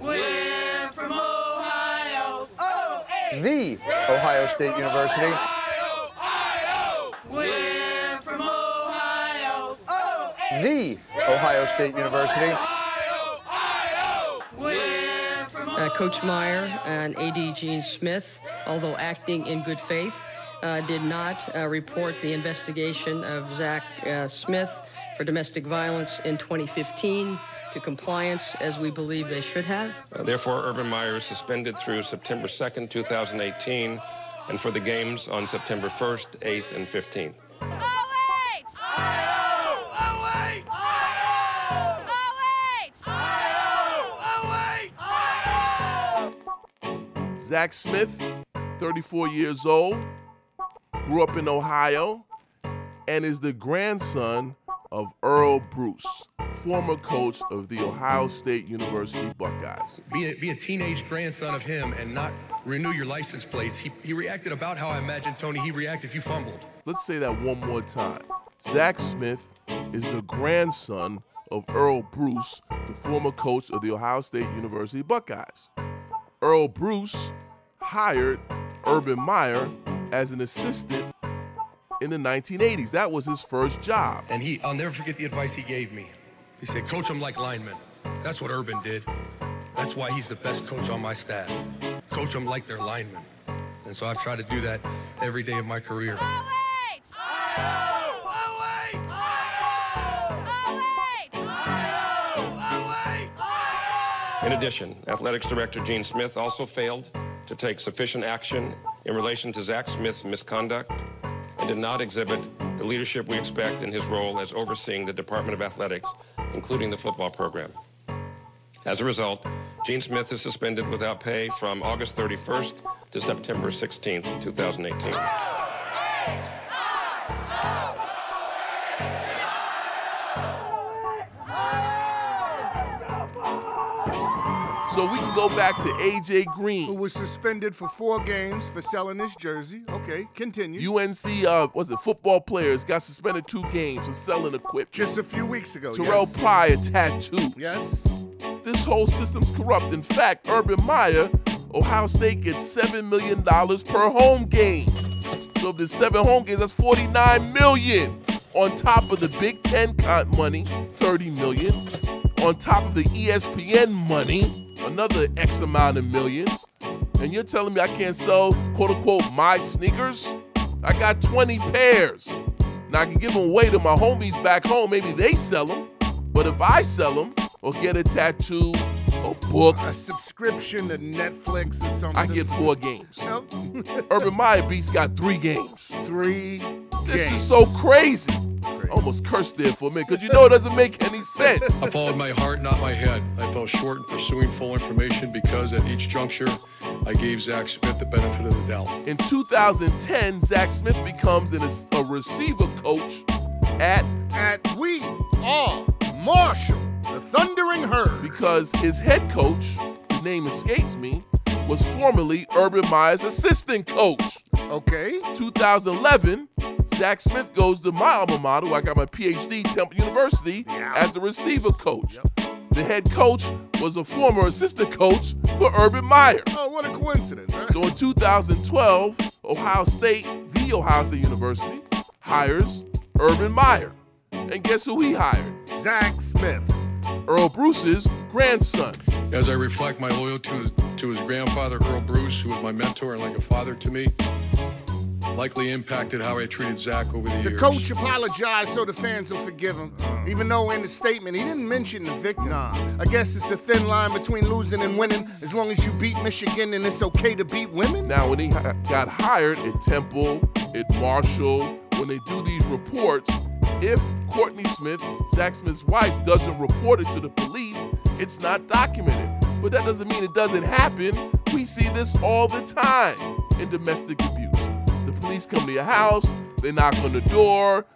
We're from Ohio. The Ohio State University. We're from Ohio. The Ohio State University. We're from Uh, Coach Meyer and AD Gene Smith, although acting in good faith, uh, did not uh, report the investigation of Zach uh, Smith for domestic violence in 2015 to compliance as we believe they should have. Uh, Therefore, Urban Meyer is suspended through September 2nd, 2018, and for the games on September 1st, 8th, and 15th. Zach Smith, 34 years old, grew up in Ohio, and is the grandson of Earle Bruce, former coach of the Ohio State University Buckeyes. be a, be a teenage grandson of him and not renew your license plates. He, he reacted about how I imagine Tony he react if you fumbled. Let's say that one more time. Zach Smith is the grandson of Earle Bruce, the former coach of the Ohio State University Buckeyes. Earle Bruce hired Urban Meyer as an assistant in the 1980s. That was his first job. And he, I'll never forget the advice he gave me. He said, coach them like linemen. That's what Urban did. That's why he's the best coach on my staff. Coach them like they're linemen. And so I've tried to do that every day of my career. In addition, Athletics Director Gene Smith also failed to take sufficient action in relation to Zach Smith's misconduct and did not exhibit the leadership we expect in his role as overseeing the Department of Athletics, including the football program. As a result, Gene Smith is suspended without pay from August 31st to September 16th, 2018. So we can go back to AJ Green. Who was suspended for four games for selling his jersey. Okay, continue. UNC, uh, was it football players, got suspended two games for selling equipment. Just a few weeks ago. Terrell yes. Pryor tattoo. Yes. This whole system's corrupt. In fact, Urban Meyer, Ohio State gets $7 million per home game. So if there's seven home games, that's 49 million. On top of the Big Ten money, 30 million. On top of the ESPN money, another X amount of millions. And you're telling me I can't sell quote unquote my sneakers? I got 20 pairs. Now I can give them away to my homies back home. Maybe they sell them. But if I sell them or get a tattoo, a book, A subscription to Netflix or something. I get four games. Nope. Urban Meyer Beast got three games. Three This games. is so crazy. I almost cursed there for a minute because you know it doesn't make any sense. I followed my heart, not my head. I fell short in pursuing full information because at each juncture, I gave Zach Smith the benefit of the doubt. In 2010, Zach Smith becomes an, a receiver coach at At we are Marshall, the Thundering Herd. because his head coach, his name escapes me, was formerly Urban Meyer's assistant coach. Okay. 2011, Zach Smith goes to my alma mater. where I got my PhD, Temple University, Yeah. as a receiver coach. The head coach was a former assistant coach for Urban Meyer. Oh, what a coincidence, huh? So in 2012, Ohio State, the Ohio State University, hires Urban Meyer. And guess who he hired? Zach Smith. Earle Bruce's grandson. As I reflect my loyalty to his, to his grandfather, Earle Bruce, who was my mentor and like a father to me, likely impacted how I treated Zach over the, The years. The coach apologized so the fans will forgive him, even though in the statement he didn't mention the victim. I guess it's a thin line between losing and winning. As long as you beat Michigan, and it's okay to beat women. Now, when he hi- got hired at Temple, at Marshall, when they do these reports, if Courtney Smith, Zach Smith's wife, doesn't report it to the police, it's not documented. But that doesn't mean it doesn't happen. We see this all the time in domestic abuse. The police come to your house, they knock on the door,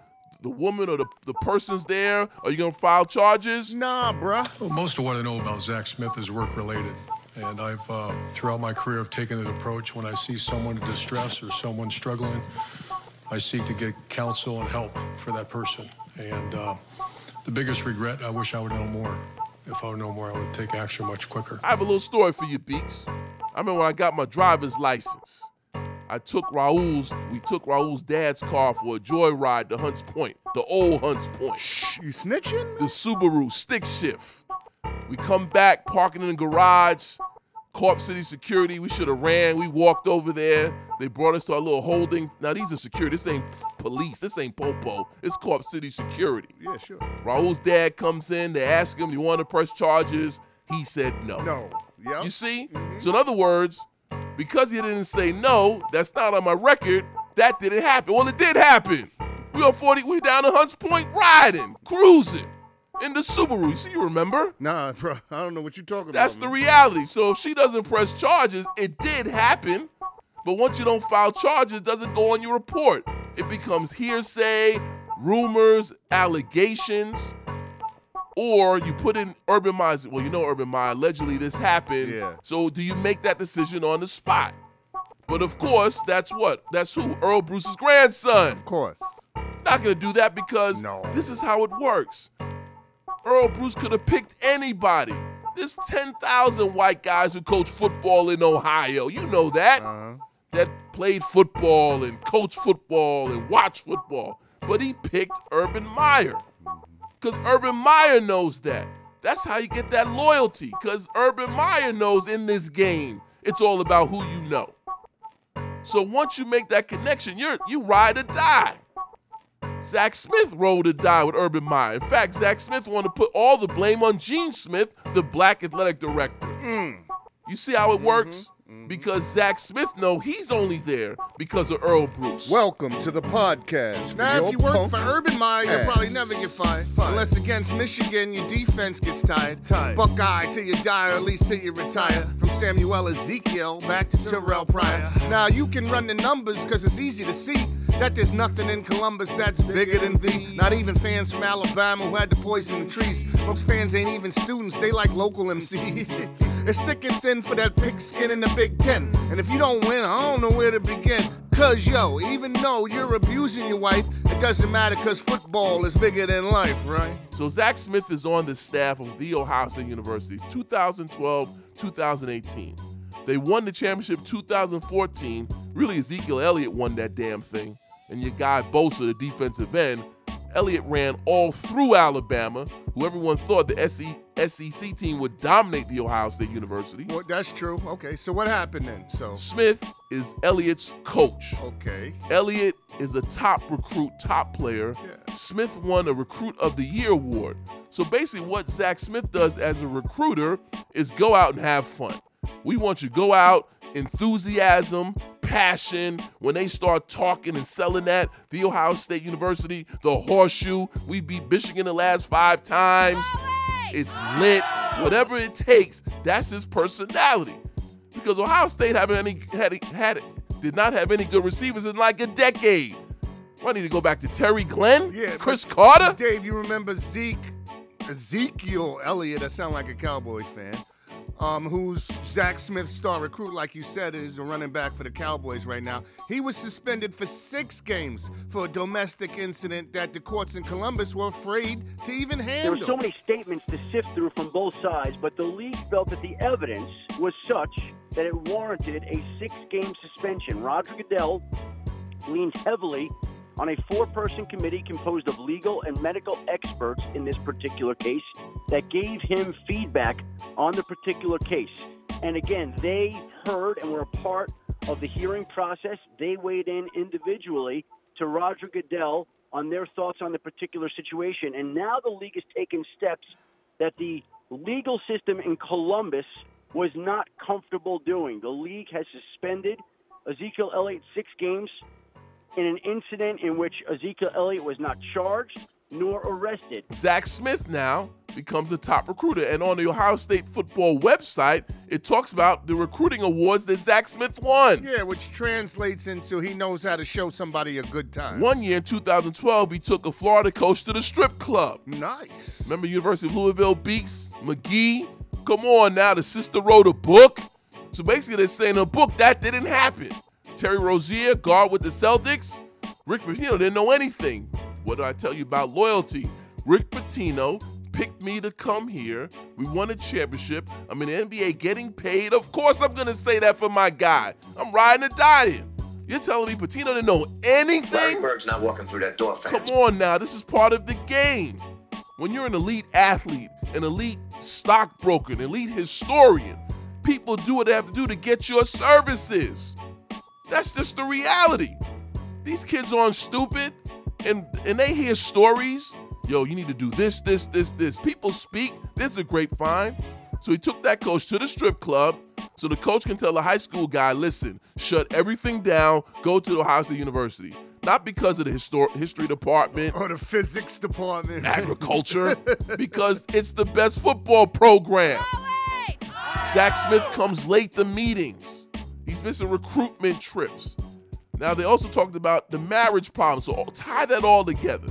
the woman or the, the person's there. Are you gonna file charges? Nah, bruh. Well, most of what I know about Zach Smith is work related. And I've, uh, throughout my career, I've taken an approach when I see someone in distress or someone struggling, I seek to get counsel and help for that person. And uh, the biggest regret, I wish I would know more. If I would know more, I would take action much quicker. I have a little story for you, Beaks. I remember when I got my driver's license. I took Raul's, we took Raul's dad's car for a joyride to Hunts Point, the old Hunts Point. Shh, you snitching? The Subaru stick shift. We come back, parking in the garage, Co-op City security. We should have ran. We walked over there. They brought us to our little holding. Now these are security. This ain't police. This ain't Popo. It's Co-op City security. Yeah, sure. Raul's dad comes in. They ask him, "You want to press charges?" He said no. No. Yep. You see? Mm-hmm. So in other words, because he didn't say no, that's not on my record. That didn't happen. Well, it did happen. We on 40. We down to Hunts Point riding, cruising in the Subaru. See, you remember? Nah, bro. I don't know what you're talking That's about. That's the reality. So if she doesn't press charges, it did happen. But once you don't file charges, it doesn't go on your report. It becomes hearsay, rumors, allegations, or you put in Urban Mind. Well, you know Urban Mind. Allegedly, this happened. Yeah. So do you make that decision on the spot? But of course, that's what? That's who? Earle Bruce's grandson. Of course. Not gonna do that because No. this is how it works. Earle Bruce could have picked anybody. There's 10,000 white guys who coach football in Ohio. You know that. Uh-huh. That played football and coached football and watched football. But he picked Urban Meyer. Because Urban Meyer knows that. That's how you get that loyalty. Because Urban Meyer knows in this game, it's all about who you know. So once you make that connection, you're you ride or die. Zach Smith rolled or die with Urban Meyer. In fact, Zach Smith wanted to put all the blame on Gene Smith, the black athletic director. Hmm. You see how it works? Mm-hmm. Because Zach Smith know he's only there because of Earle Bruce. Welcome to the podcast. Now, if you work for Urban Meyer, you'll probably never get fired. Unless against Michigan, your defense gets tired. Tired. Buckeye till you die, or at least till you retire. From Samuel Ezekiel back to Terrell Pryor. Now, you can run the numbers because it's easy to see that there's nothing in Columbus that's bigger than thee. Not even fans from Alabama who had to poison the trees. Most fans ain't even students, they like local MCs. it's thick and thin for that pigskin in the Big Ten. And if you don't win, I don't know where to begin. Cause yo, even though you're abusing your wife, it doesn't matter cause football is bigger than life, right? So Zach Smith is on the staff of The Ohio State University 2012, 2018. They won the championship 2014. Really, Ezekiel Elliott won that damn thing. And your guy Bosa, the defensive end, Elliott ran all through Alabama, who everyone thought the SE, SEC team would dominate the Ohio State University. Well, that's true. Okay, so what happened then? So, Smith is Elliott's coach. okay. Elliott is a top recruit, top player. Yeah. Smith won a Recruit of the Year award. So basically, what Zach Smith does as a recruiter is go out and have fun. We want you to go out, enthusiasm, passion. When they start talking and selling that, the Ohio State University, the horseshoe, we beat Michigan the last five times. It's lit. Whatever it takes, that's his personality. Because Ohio State haven't any had had did not have any good receivers in like a decade. I need to go back to Terry Glenn, Yeah, Cris Carter. Dave, you remember Zeke, Ezekiel Elliott? I sound like a Cowboy fan. Um, who's Zach Smith's star recruit, like you said, is a running back for the Cowboys right now. He was suspended for six games for a domestic incident that the courts in Columbus were afraid to even handle. There were so many statements to sift through from both sides, but the league felt that the evidence was such that it warranted a six game suspension. Roger Goodell leaned heavily on a four person committee composed of legal and medical experts in this particular case that gave him feedback on the particular case. And again, they heard and were a part of the hearing process. They weighed in individually to Roger Goodell on their thoughts on the particular situation. And now the league has taken steps that the legal system in Columbus was not comfortable doing. The league has suspended Ezekiel Elliott six games in an incident in which Ezekiel Elliott was not charged nor arrested. Zach Smith now becomes a top recruiter. And on the Ohio State football website, it talks about the recruiting awards that Zach Smith won. yeah, which translates into he knows how to show somebody a good time. One year in 2012, he took a Florida coach to the strip club. Nice. Remember University of Louisville Beaks, McGee? Come on now, the sister wrote a book. So basically, they're saying in a book that didn't happen. Terry Rozier, guard with the Celtics. Rick Pitino didn't know anything. What did I tell you about loyalty? Rick Pitino picked me to come here. We won a championship. I'm in the NBA getting paid. Of course, I'm going to say that for my guy. I'm riding or dying. You're telling me Pitino didn't know anything? Larry Bird's not walking through that door, fam. Come on now, this is part of the game. When you're an elite athlete, an elite stockbroker, an elite historian, people do what they have to do to get your services. That's just the reality. These kids aren't stupid and and they hear stories. Yo, you need to do this, this, this, this. People speak. There's a grapevine. So he took that coach to the strip club so the coach can tell the high school guy, listen, shut everything down, go to the Ohio State University. Not because of the histor- history department or the physics department, agriculture, because it's the best football program. Zach Smith comes late to meetings. Missing recruitment trips. Now, they also talked about the marriage problem, so tie that all together.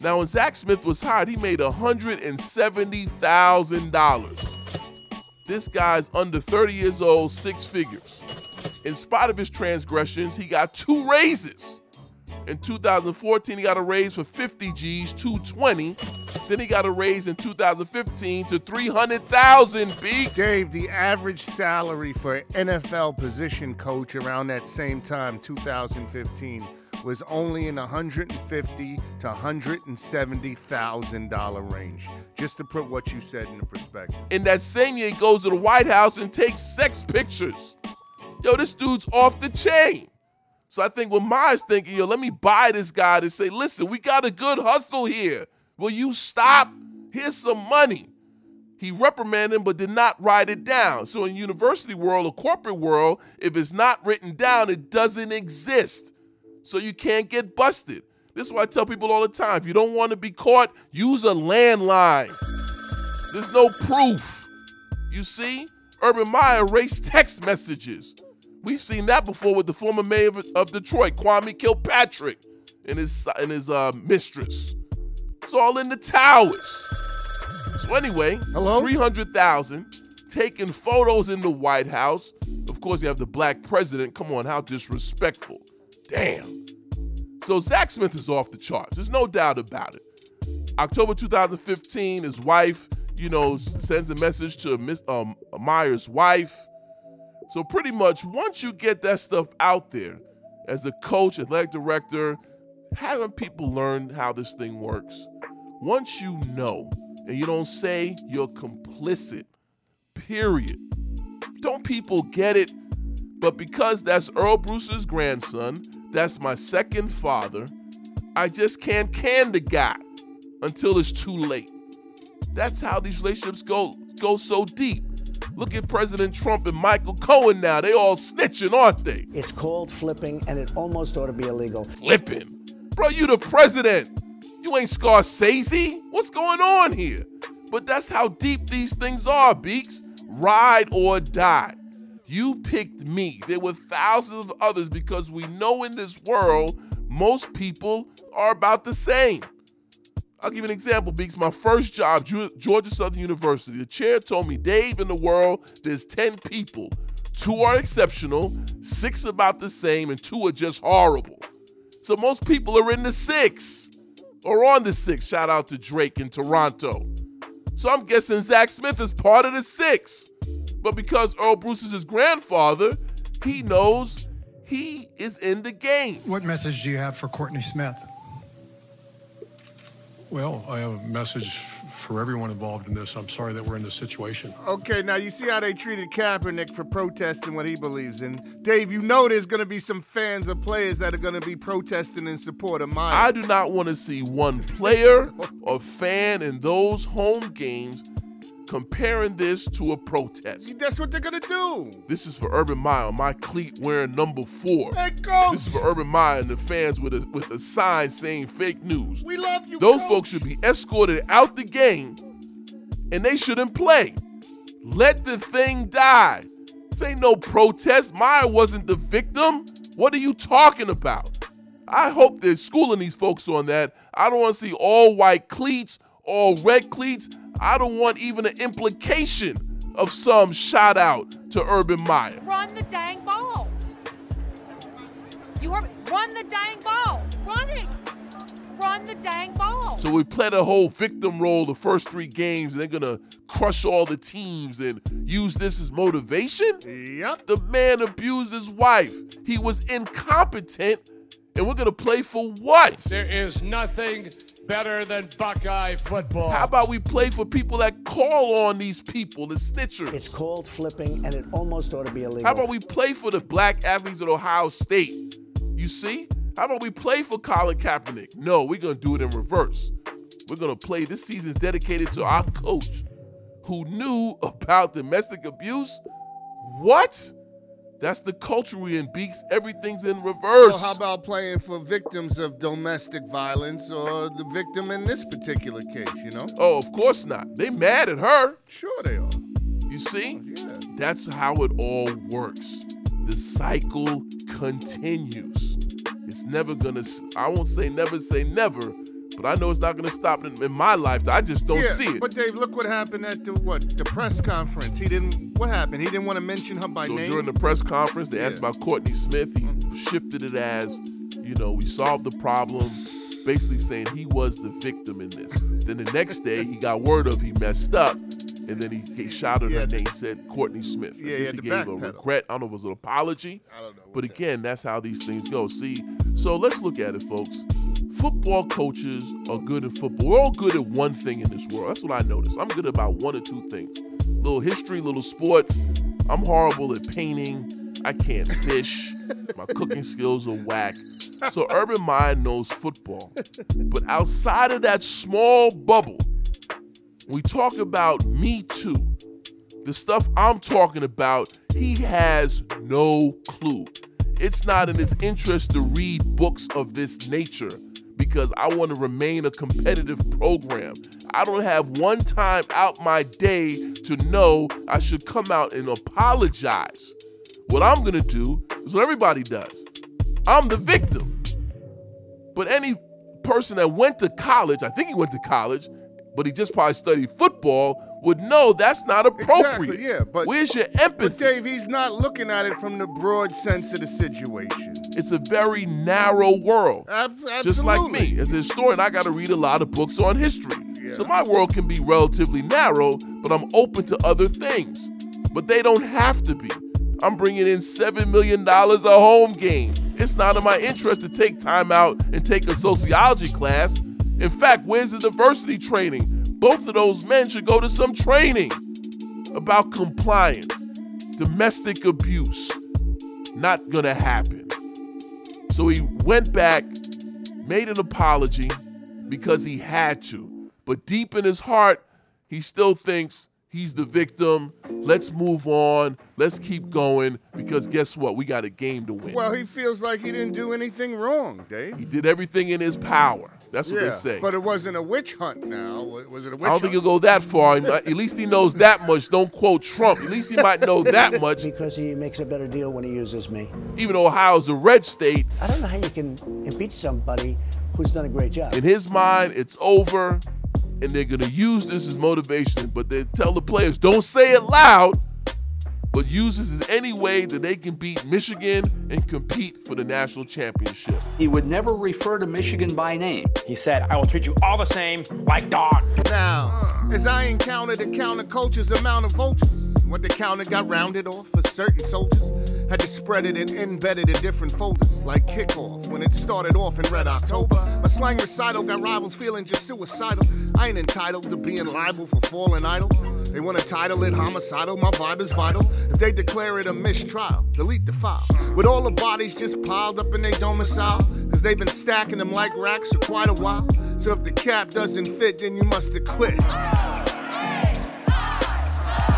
Now, when Zach Smith was hired, he made $170,000. This guy's under 30 years old, six figures. In spite of his transgressions, he got two raises. In 2014, he got a raise for 50 G's, 220. Then he got a raise in 2015 to 300,000 B. Dave, the average salary for NFL position coach around that same time, 2015, was only in 150 to 170 thousand dollar range. Just to put what you said into perspective. In that same year, he goes to the White House and takes sex pictures. Yo, this dude's off the chain. So I think what Meyer's thinking, yo, let me buy this guy to say, listen, we got a good hustle here. Will you stop? Here's some money. He reprimanded him but did not write it down. So in university world or corporate world, if it's not written down, it doesn't exist. So you can't get busted. This is why I tell people all the time. If you don't want to be caught, use a landline. There's no proof. You see? Urban Meyer erased text messages. We've seen that before with the former mayor of, of Detroit, Kwame Kilpatrick, and his and his uh, mistress. It's all in the towers. So anyway, hello, three hundred thousand, taking photos in the White House. Of course, you have the black president. Come on, how disrespectful! Damn. So Zach Smith is off the charts. There's no doubt about it. October 2015, his wife, you know, sends a message to Miss um, Meyer's wife. So pretty much, once you get that stuff out there, as a coach, athletic director, having people learn how this thing works. Once you know, and you don't say you're complicit, period. Don't people get it? But because that's Earle Bruce's grandson, that's my second father, I just can't can the guy until it's too late. That's how these relationships go go so deep. Look at President Trump and Michael Cohen now. They all snitching, aren't they? It's called flipping, and it almost ought to be illegal. Flipping? Bro, you the president. You ain't Scorsese. What's going on here? But that's how deep these things are, Beaks. Ride or die. You picked me. There were thousands of others because we know in this world, most people are about the same. I'll give you an example, Beaks. My first job, Georgia Southern University, the chair told me, Dave, in the world, there's 10 people. Two are exceptional, six about the same, and two are just horrible. So most people are in the six or on the six. Shout out to Drake in Toronto. So I'm guessing Zach Smith is part of the six. But because Earle Bruce is his grandfather, he knows he is in the game. What message do you have for Courtney Smith? Well, I have a message for everyone involved in this. I'm sorry that we're in this situation. Okay, now you see how they treated Kaepernick for protesting what he believes in. Dave, you know there's going to be some fans or players that are going to be protesting in support of mine. I do not want to see one player or fan in those home games comparing this to a protest. That's what they're gonna do. This is for Urban Meyer, my cleat wearing number four. Hey, coach. This is for Urban Meyer and the fans with a with a sign saying fake news. We love you. Those coach. folks should be escorted out the game, and they shouldn't play. Let the thing die. This ain't no protest. Meyer wasn't the victim. What are you talking about? I hope they're schooling these folks on that. I don't want to see all white cleats, all red cleats. I don't want even an implication of some shout out to Urban Meyer. Run the dang ball. You heard me. Run the dang ball. Run it. run the dang ball. So we play the whole victim role the first three games, and they're gonna crush all the teams and use this as motivation? Yep. The man abused his wife. He was incompetent, and we're gonna play for what? There is nothing better than Buckeye football. How about we play for people that call on these people, the snitchers? It's called flipping, and it almost ought to be illegal. How about we play for the black athletes at Ohio State? You see? How about we play for Colin Kaepernick? No, we're gonna do it in reverse. We're gonna play. This season's dedicated to our coach, who knew about domestic abuse. What? That's the culture we in, Beaks. Everything's in reverse. Well, how about playing for victims of domestic violence or the victim in this particular case, you know? Oh, of course not. They mad at her. Sure they are. You see? Oh, yeah. That's how it all works. The cycle continues. It's never gonna, I won't say never say never, but I know it's not gonna stop in, in my life. I just don't yeah, see it. But Dave, look what happened at the what the press conference. He didn't. What happened? He didn't want to mention her by so name. during the press conference, they Yeah. asked about Courtney Smith. He shifted it as, you know, we solved the problem, basically saying he was the victim in this. Then the next day, he got word of he messed up, and then he, he shouted Yeah. her name, said Courtney Smith. Yeah, I he he to gave a regret. I don't know if it was an apology. I don't know. But again, that's how these things go. See, so let's look at it, folks. Football coaches are good at football. We're all good at one thing in this world. That's what I noticed. I'm good about one or two things. Little history, little sports. I'm horrible at painting. I can't fish. My cooking skills are whack. So Urban Mind knows football. But outside of that small bubble, we talk about Me Too. The stuff I'm talking about, he has no clue. It's not in his interest to read books of this nature because I want to remain a competitive program. I don't have one time out my day to know I should come out and apologize. What I'm going to do is what everybody does I'm the victim. But any person that went to college, I think he went to college, but he just probably studied football, would know that's not appropriate. Exactly, yeah, but Where's your empathy? But? Dave, he's not looking at it from the broad sense of the situation. It's a very narrow world. Ab- Just like me. As a historian, I got to read a lot of books on history. So my world can be relatively narrow, but I'm open to other things. But they don't have to be. I'm bringing in $7 million a home game. It's not in my interest to take time out and take a sociology class. In fact, where's the diversity training? Both of those men should go to some training about compliance, domestic abuse. Not gonna happen. So he went back, made an apology because he had to. But deep in his heart, he still thinks he's the victim. Let's move on. Let's keep going because guess what? We got a game to win. Well, he feels like he didn't do anything wrong, Dave. he did everything in his power. That's what yeah, they say. but it wasn't a witch hunt. Now, was it a witch I don't hunt? think he'll go that far. At least he knows that much. Don't quote Trump. At least he might know that much. Because he makes a better deal when he uses me. Even though Ohio's a red state, I don't know how you can impeach somebody who's done a great job. in his mind, it's over, and they're gonna use this as motivation. But they tell the players, don't say it loud, but uses this as any way that they can beat Michigan and compete for the national championship. He would never refer to Michigan by name. He said, I will treat you all the same like dogs. Now, as I encountered the counterculture's amount of vultures, when the counter got rounded off for certain soldiers, had to spread it and embed it in different folders, like kickoff when it started off in Red October. My slang recital got rivals feeling just suicidal. I ain't entitled to being liable for fallen idols. They wanna title it homicidal, my vibe is vital. If they declare it a mistrial, delete the file. With all the bodies just piled up in their domicile, cause they've been stacking them like racks for quite a while. So if the cap doesn't fit, then you must have quit.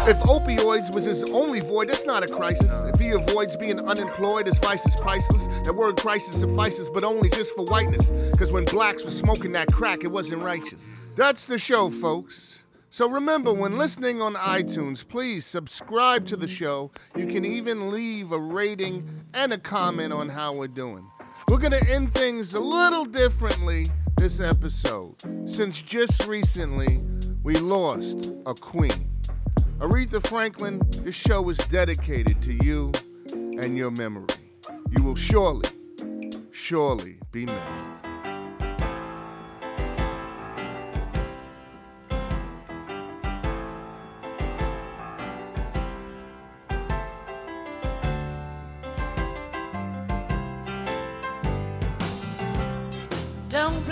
If opioids was his only void, that's not a crisis. If he avoids being unemployed, his vice is priceless. That word crisis suffices, but only just for whiteness. Cause when blacks were smoking that crack, it wasn't righteous. That's the show, folks. So remember, when listening on iTunes, please subscribe to the show. You can even leave a rating and a comment on how we're doing. We're gonna end things a little differently this episode, since just recently we lost a queen. Aretha Franklin, this show is dedicated to you and your memory. You will surely, surely be missed. Don't